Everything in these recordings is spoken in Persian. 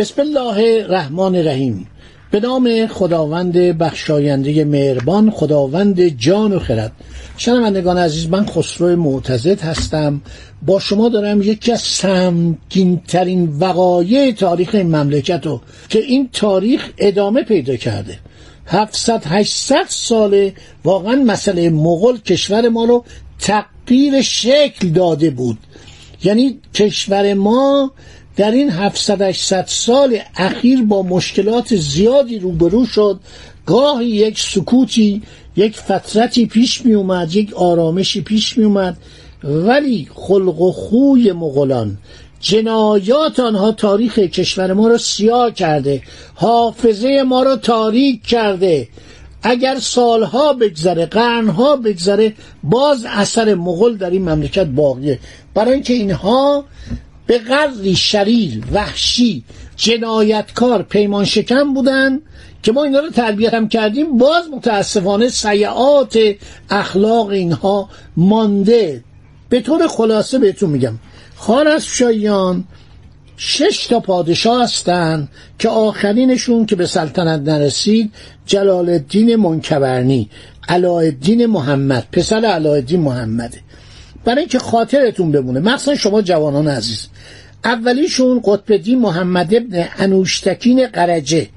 بسم الله الرحمن الرحیم. به نام خداوند بخشاینده مهربان خداوند جان و خرد. شنوندگان عزیز من خسرو معتزد هستم. با شما دارم یکی از سمگینترین وقایع تاریخ این مملکت رو که این تاریخ ادامه پیدا کرده. 700 800 ساله واقعا مسئله مغول کشور ما رو تغییر شکل داده بود. یعنی کشور ما در این 700 800 سال اخیر با مشکلات زیادی روبرو شد. گاهی یک سکوتی یک فترتی پیش می اومد یک آرامشی پیش می اومد. ولی خلق و خوی مغولان جنایات آنها تاریخ کشور ما را سیاه کرده حافظه ما را تاریک کرده. اگر سالها بگذره قرنها بگذره باز اثر مغول در این مملکت باقیه. برای اینکه اینها به قدری شریر وحشی جنایتکار پیمان شکم بودن که ما اینا رو تربیت هم کردیم. باز متاسفانه سیعات اخلاق اینها مانده. به طور خلاصه بهتون میگم. خارس شایان شش تا پادشاه هستند که آخرینشون که به سلطنت نرسید جلال الدین منکبرنی علایالدین محمد پسر علایالدین محمده. برای اینکه خاطرتون بمونه. مخصوصا شما جوانان عزیز. اولیشون قطب الدین محمد ابن انوشتکین قرجه.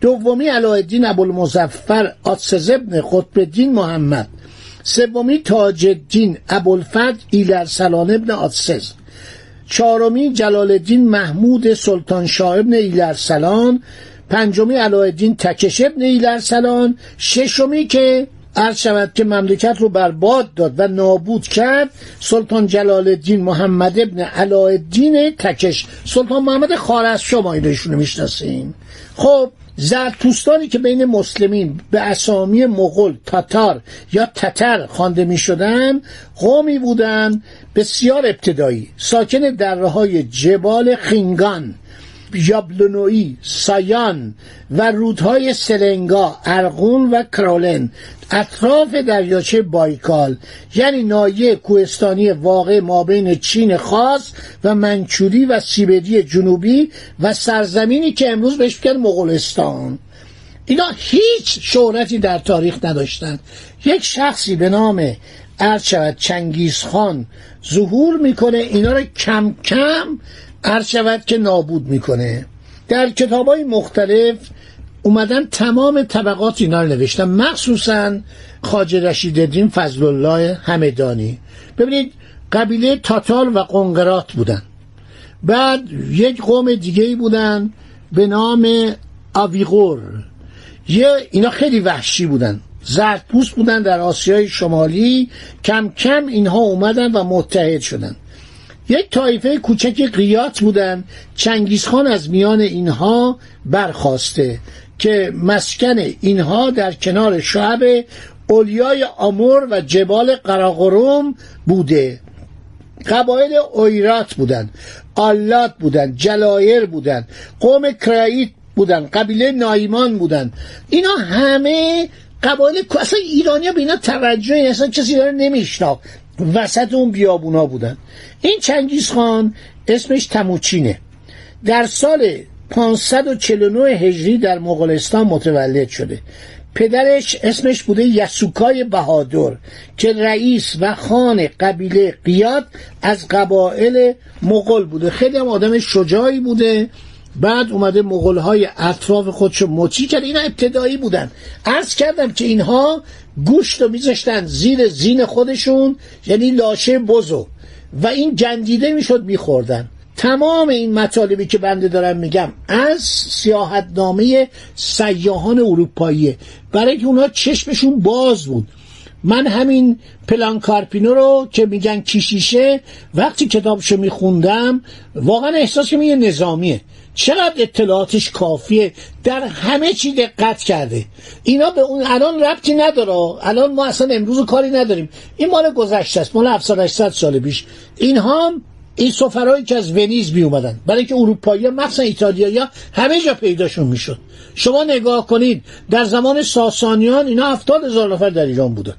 دومی علایالدین ابوالمظفر آتسز ابن قطب الدین محمد. سومی تاج الدین ابوالفضل ایلرسلان ابن آتسز. چهارمی جلال الدین محمود سلطان شاه ابن ایلرسلان. پنجمی علایالدین تکش ابن ایلرسلان. ششمی که عرض شود که مملکت رو برباد داد و نابود کرد. سلطان جلال الدین محمد ابن علایالدین تکش. سلطان محمد خارز شما ایشونو می‌شناسین خب زرتوستانی که بین مسلمین به اسامی مغول تاتار یا تتر خوانده می شدن قومی بودند بسیار ابتدایی. ساکن دره های جبال خینگان یابلونوی سایان و رودهای سرنگا ارغون و کرولن اطراف دریاچه بایکال یعنی نایه کوهستانی واقع مابین چین خاص و منچوری و سیبری جنوبی و سرزمینی که امروز بهش میگن مغولستان. اینا هیچ شهرتی در تاریخ نداشتند. یک شخصی به نام عرض چنگیز خان ظهور می‌کنه اینا رو کم کم عرض که نابود می‌کنه. در کتاب های مختلف اومدن تمام طبقات اینا رو نوشتن. مخصوصا خاج رشید الدین فضل الله همدانی. ببینید قبیله تاتال و قنقرات بودن. بعد یک قوم دیگه بودن به نام آویغور. یه اینا خیلی وحشی بودن. زردپوست بودن در آسیای شمالی. کم کم اینها اومدن و متحد شدن. یک طایفه کوچک قیات بودن چنگیزخان از میان اینها برخواسته که مسکن اینها در کنار شعب اولیای آمور و جبال قراقروم بوده. قبایل اویرات بودن آلات بودن جلایر بودن قوم کراییت بودن قبیله نایمان بودن اینا همه قبایل اصلا ایرانی به اینا توجه اصلا کسی داره نمیشناخت. وسط اون بیابونا بودن. این چنگیز خان اسمش تموچینه. در سال 549 هجری در مغولستان متولد شده. پدرش اسمش بوده یسوکای بهادر که رئیس و خان قبیله قیاد از قبایل مغول بوده. خیلی هم آدم شجاعی بوده. بعد اومده مغول های اطراف خودشو مچی کرد. اینا ابتدایی بودن. عرض کردم که اینها گوشت رو میذاشتن زیر زین خودشون یعنی لاشه بزو و این جندیده می‌شد میخوردن. تمام این مطالبی که بنده دارم میگم از سیاحتنامه سیاهان اروپاییه. برای که اونها چشمشون باز بود. من همین پلان کارپینو رو که میگن کیشیشه وقتی کتابشو میخوندم واقعا احساس که یه نظامیه. چقدر اطلاعاتش کافیه؟ در همه چی دقت کرده. اینا به اون الان ربطی نداره. الان ما اصلا امروز کاری نداریم. این مال گذشته است. مال 700 سال پیش. اینها این سفرهایی که از ونیز می اومدن. برای اینکه اروپایی مخصوصا ایتالیایی همه جا پیداشون می‌شد شما نگاه کنید در زمان ساسانیان اینا هفتاد هزار نفر در ایران بودن.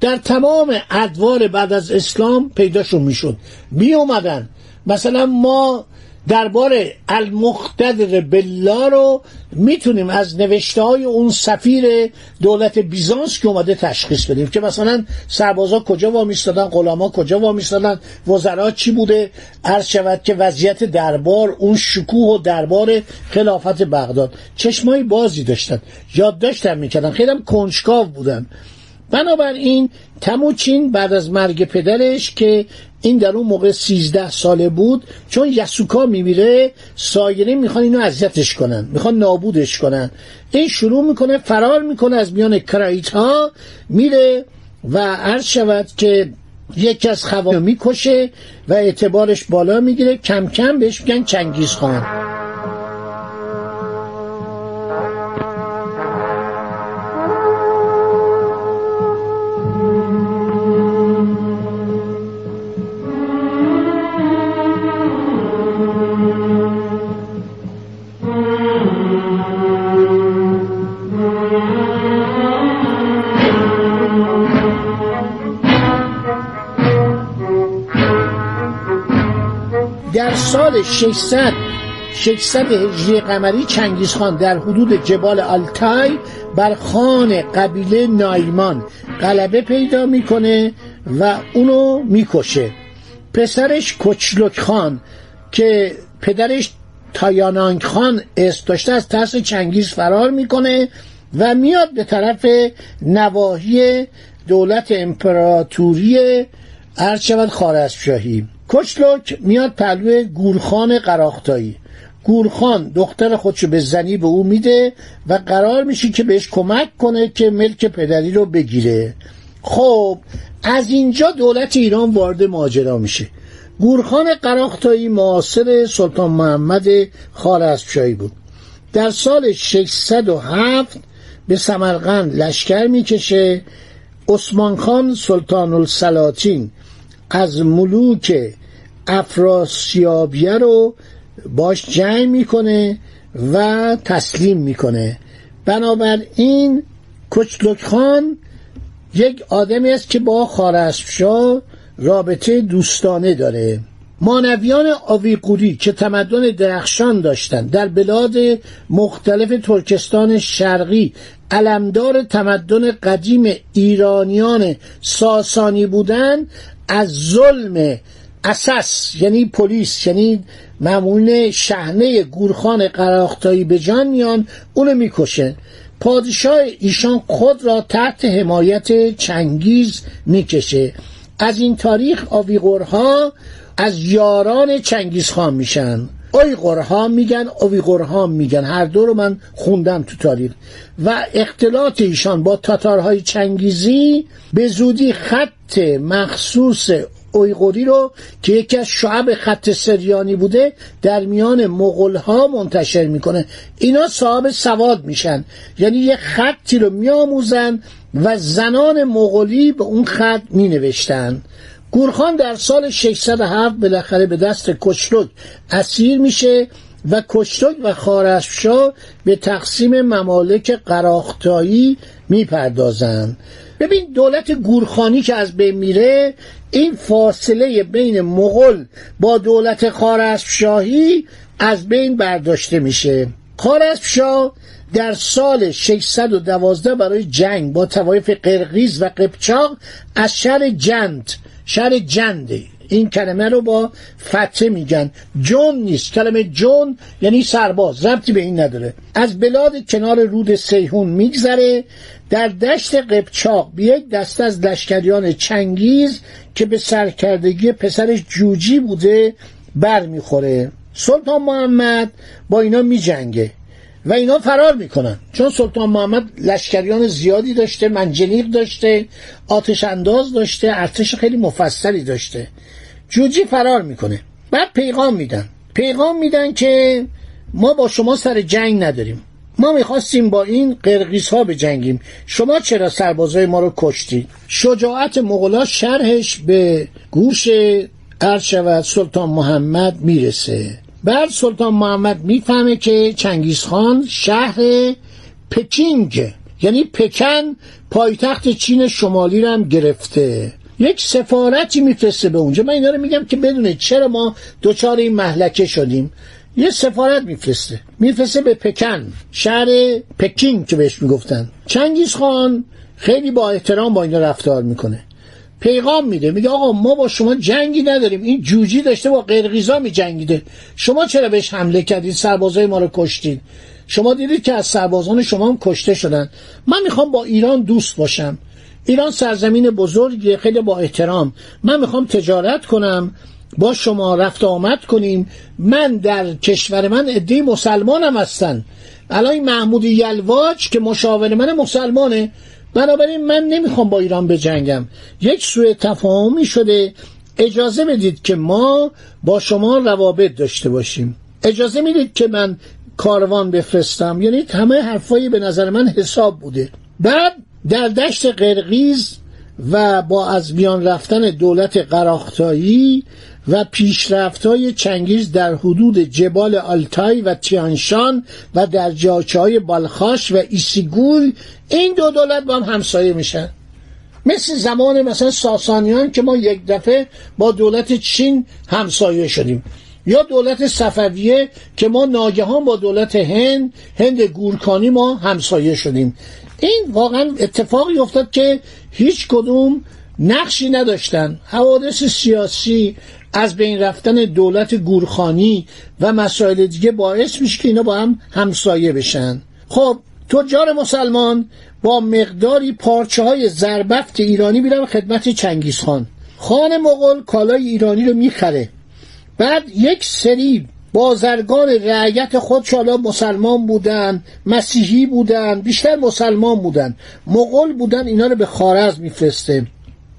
در تمام ادوار بعد از اسلام پیداشون می‌شد می اومدن. مثلا ما دربار المقتدر بالله رو می‌تونیم از نوشته های اون سفیر دولت بیزانس که اومده تشخیص بدیم که مثلا سربازا کجا وامیستادن غلاما کجا وامیستادن وزرا چی بوده. عرض شود که وضعیت دربار اون شکوه و دربار خلافت بغداد. چشمای بازی داشتن یادداشتم می‌کردن. خیلی هم کنجکاو بودن. بنابراین تموچین بعد از مرگ پدرش که این در اون موقع سیزده ساله بود چون یسوکا میمیره سایرین می‌خوان اینو اذیتش کنن می‌خوان نابودش کنن. این شروع می‌کنه فرار می‌کنه از میان کرایت ها میره و عرض شود که یکی از خواه می‌کشه و اعتبارش بالا می‌گیره کم کم بهش میگن چنگیز خان در سال 600 600 هجری قمری چنگیزخان در حدود جبال آلتای بر خان قبیله نایمان غلبه پیدا می‌کنه و اونو می‌کشه. پسرش کچلک خان که پدرش تایانانگ خان است داشته از ترس چنگیز فرار می‌کنه و میاد به طرف نواحی دولت امپراتوری عرض شود خارزمشاهی. کچلوک میاد پلوی گورخان قراختایی گورخان دختر خودشو به زنی به او میده و قرار میشه که بهش کمک کنه که ملک پدری رو بگیره. خب از اینجا دولت ایران وارد ماجرا میشه. گورخان قراختایی معاصر سلطان محمد خوارزمشاهی بود. در سال 607 به سمرقند لشکر می‌کشه. عثمان خان سلطان السلاطین از ملوک افراسیابیه رو باش جنگ می‌کنه و تسلیم می‌کنه. بنابراین کچلک خان یک آدمی است که با خارسبشاه رابطه دوستانه داره. مانویان آویقوری که تمدن درخشان داشتند در بلاد مختلف ترکستان شرقی علمدار تمدن قدیم ایرانیان ساسانی بودند از ظلم اساس یعنی پلیس یعنی معمول شهنه گورخان قراختایی به جان میان اونو می‌کشن. پادشاه ایشان خود را تحت حمایت چنگیز می‌کشه. از این تاریخ آویغورها از یاران چنگیز خان میشن. اویغورها میگن اویغورها میگن. هر دو رو من خوندم تو تاریخ. و اختلاط ایشان با تاتارهای چنگیزی به زودی خط مخصوص اویغوری رو که یکی از شعب خط سریانی بوده در میان مغول ها منتشر می‌کنه. اینا صاحب سواد میشن. یعنی یه خطی رو میآموزن و زنان مغولی به اون خط می نوشتن گورخان در سال 607 بالاخره به دست کشلک اسیر میشه و کشتک و خارششا به تقسیم ممالک قراختایی می‌پردازند. ببین دولت گورخانی که از بین میره این فاصله بین مغل با دولت خارزمشاهی از بین برداشته میشه. خارزمشاه در سال 612 برای جنگ با توایف قرقیز و قبچاق از شهر جند شهر جنده این کلمه رو با فتحه میگن. جون نیست. کلمه جون یعنی سرباز. ربطی به این نداره. از بلاد کنار رود سیهون میگذره. در دشت قبچاق. به یک دست از لشکریان چنگیز که به سرکردگی پسرش جوجی بوده بر می‌خوره سلطان محمد با اینا میجنگه. و اینا فرار می‌کنن. چون سلطان محمد لشکریان زیادی داشته منجنیق داشته آتش انداز داشته ارتش خیلی مفصلی داشته. جوجی فرار می‌کنه. بعد پیغام میدن. پیغام میدن که ما با شما سر جنگ نداریم. ما می‌خواستیم با این قرقیز ها بجنگیم. شما چرا سربازای ما رو کشتید شجاعت مغلا شرحش به گوش عرض شود سلطان محمد می‌رسه. بعد سلطان محمد می‌فهمه که چنگیزخان شهر پکینگ یعنی پکن پایتخت چین شمالی رو هم گرفته. یک سفارتی میفرسته به اونجا. من اینا رو میگم که بدونه چرا ما دوچار این محلکه شدیم. یه سفارت میفرسته. میفرسته به پکن شهر پکینگ که بهش می‌گفتن. چنگیز خان خیلی با احترام با اینا رفتار می‌کنه. پیغام میده. میگه آقا ما با شما جنگی نداریم. این جوجی داشته با قرقیزا میجنگیده. شما چرا بهش حمله کردید سربازای ما رو کشتید شما دیدید که از سربازان شما هم کشته شدن. من می‌خوام با ایران دوست باشم. ایران سرزمین بزرگیه خیلی با احترام. من می‌خوام تجارت کنم با شما رفت آمد کنیم. من در کشور من عده مسلمانم هستن. الان محمود یلواج که مشاور من مسلمانه بنابراین من نمی‌خوام با ایران بجنگم. یک سوء تفاهمی شده. اجازه بدید که ما با شما روابط داشته باشیم. اجازه می‌دید که من کاروان بفرستم. یعنی همه حرفایی به نظر من حساب بوده. بعد در دشت قرقیز و با از میان رفتن دولت قراختایی و پیشرفت های چنگیز در حدود جبال آلتای و تیانشان و در دریاچه بالخاش و ایسیگول این دو دولت با هم همسایه میشن. مثل زمان مثلا ساسانیان که ما یک دفعه با دولت چین همسایه شدیم. یا دولت صفویه که ما ناگهان با دولت هند هند گورکانی ما همسایه شدیم. این واقعا اتفاقی افتاد که هیچ کدوم نقشی نداشتن. حوادث سیاسی از بین رفتن دولت گورخانی و مسائل دیگه باعث میشه که اینا با هم همسایه بشن. خب تجار مسلمان با مقداری پارچه های زربفت ایرانی میرن خدمت چنگیز خان. خان مغول کالای ایرانی رو می‌خره. بعد یک سری بازرگان رعیت خود حالا مسلمان بودن مسیحی بودن بیشتر مسلمان بودن. مغول بودن اینا رو به خارز میفرسته.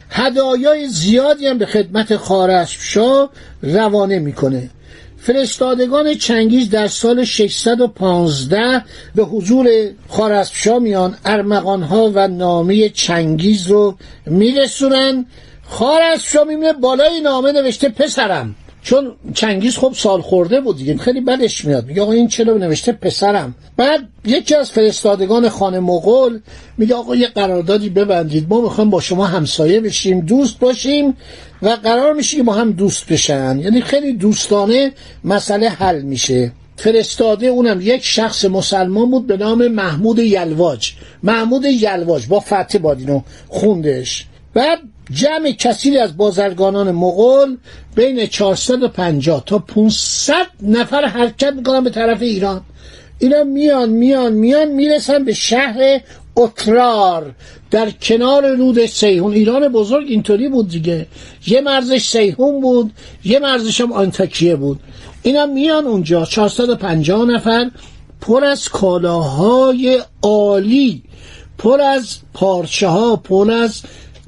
هدایای زیادی هم به خدمت خارزمشاه روانه می‌کنه. فرستادگان چنگیز در سال 615 به حضور خارزمشاه میان ارمغانها و نامه چنگیز رو میرسونن. خارزمشاه می‌بینه بالای نامه نوشته پسرم. چون چنگیز خب سال خورده بود دیگه خیلی بدش میاد. میگه آقا این چرا نوشته؟ پسرم. بعد یکی از فرستادگان خانه مغول میگه آقا یه قراردادی ببندید ما می‌خوایم با شما همسایه بشیم دوست باشیم و قرار میشه ما هم دوست بشن. یعنی خیلی دوستانه مسئله حل میشه. فرستاده اونم یک شخص مسلمان بود به نام محمود یلواج. محمود یلواج با فتح بادینو خوندش. بعد جمع کثیری از بازرگانان مغول بین 450 تا 500 نفر حرکت می‌کنن به طرف ایران. اینا میان میان میان می‌رسن به شهر اترار در کنار رود سیهون ایران بزرگ اینطوری بود دیگه. یه مرزش سیهون بود یه مرزش هم آنتاکیه بود. اینا میان اونجا. 450 نفر پر از کالاهای عالی پر از پارچه ها پر از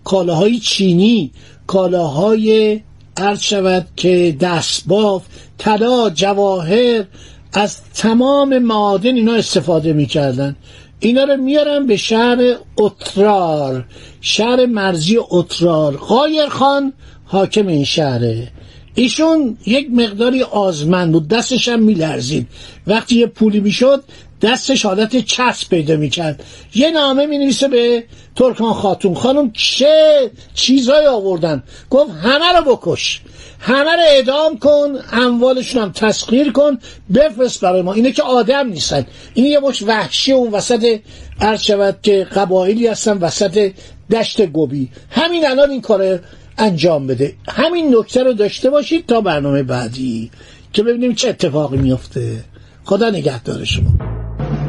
کالاهای چینی کالاهای عرض شود که دستباف طلا جواهر از تمام معادن اینا استفاده می‌کردن. اینا رو میارن به شهر اترار شهر مرزی اترار. قایر خان حاکم این شهره. ایشون یک مقداری آزمند بود. دستش هم میلرزید. وقتی یه پولی می‌شد دستش حالت چسب پیدا می‌کرد. یه نامه می به ترکان خاتون. خانم چه چیزهایی آوردن؟ گفت همه رو بکش. همه رو اعدام کن اموالشون هم تسخیر کن بفرست برای ما. اینه که آدم نیستن. این یه مش وحشی اون وسط عرض شود که قبایلی هستن وسط دشت گوبی. همین الان این کار انجام بده. همین نکته رو داشته باشید تا برنامه بعدی. که ببینیم چه اتفاقی میفته خدا نگهدار شما.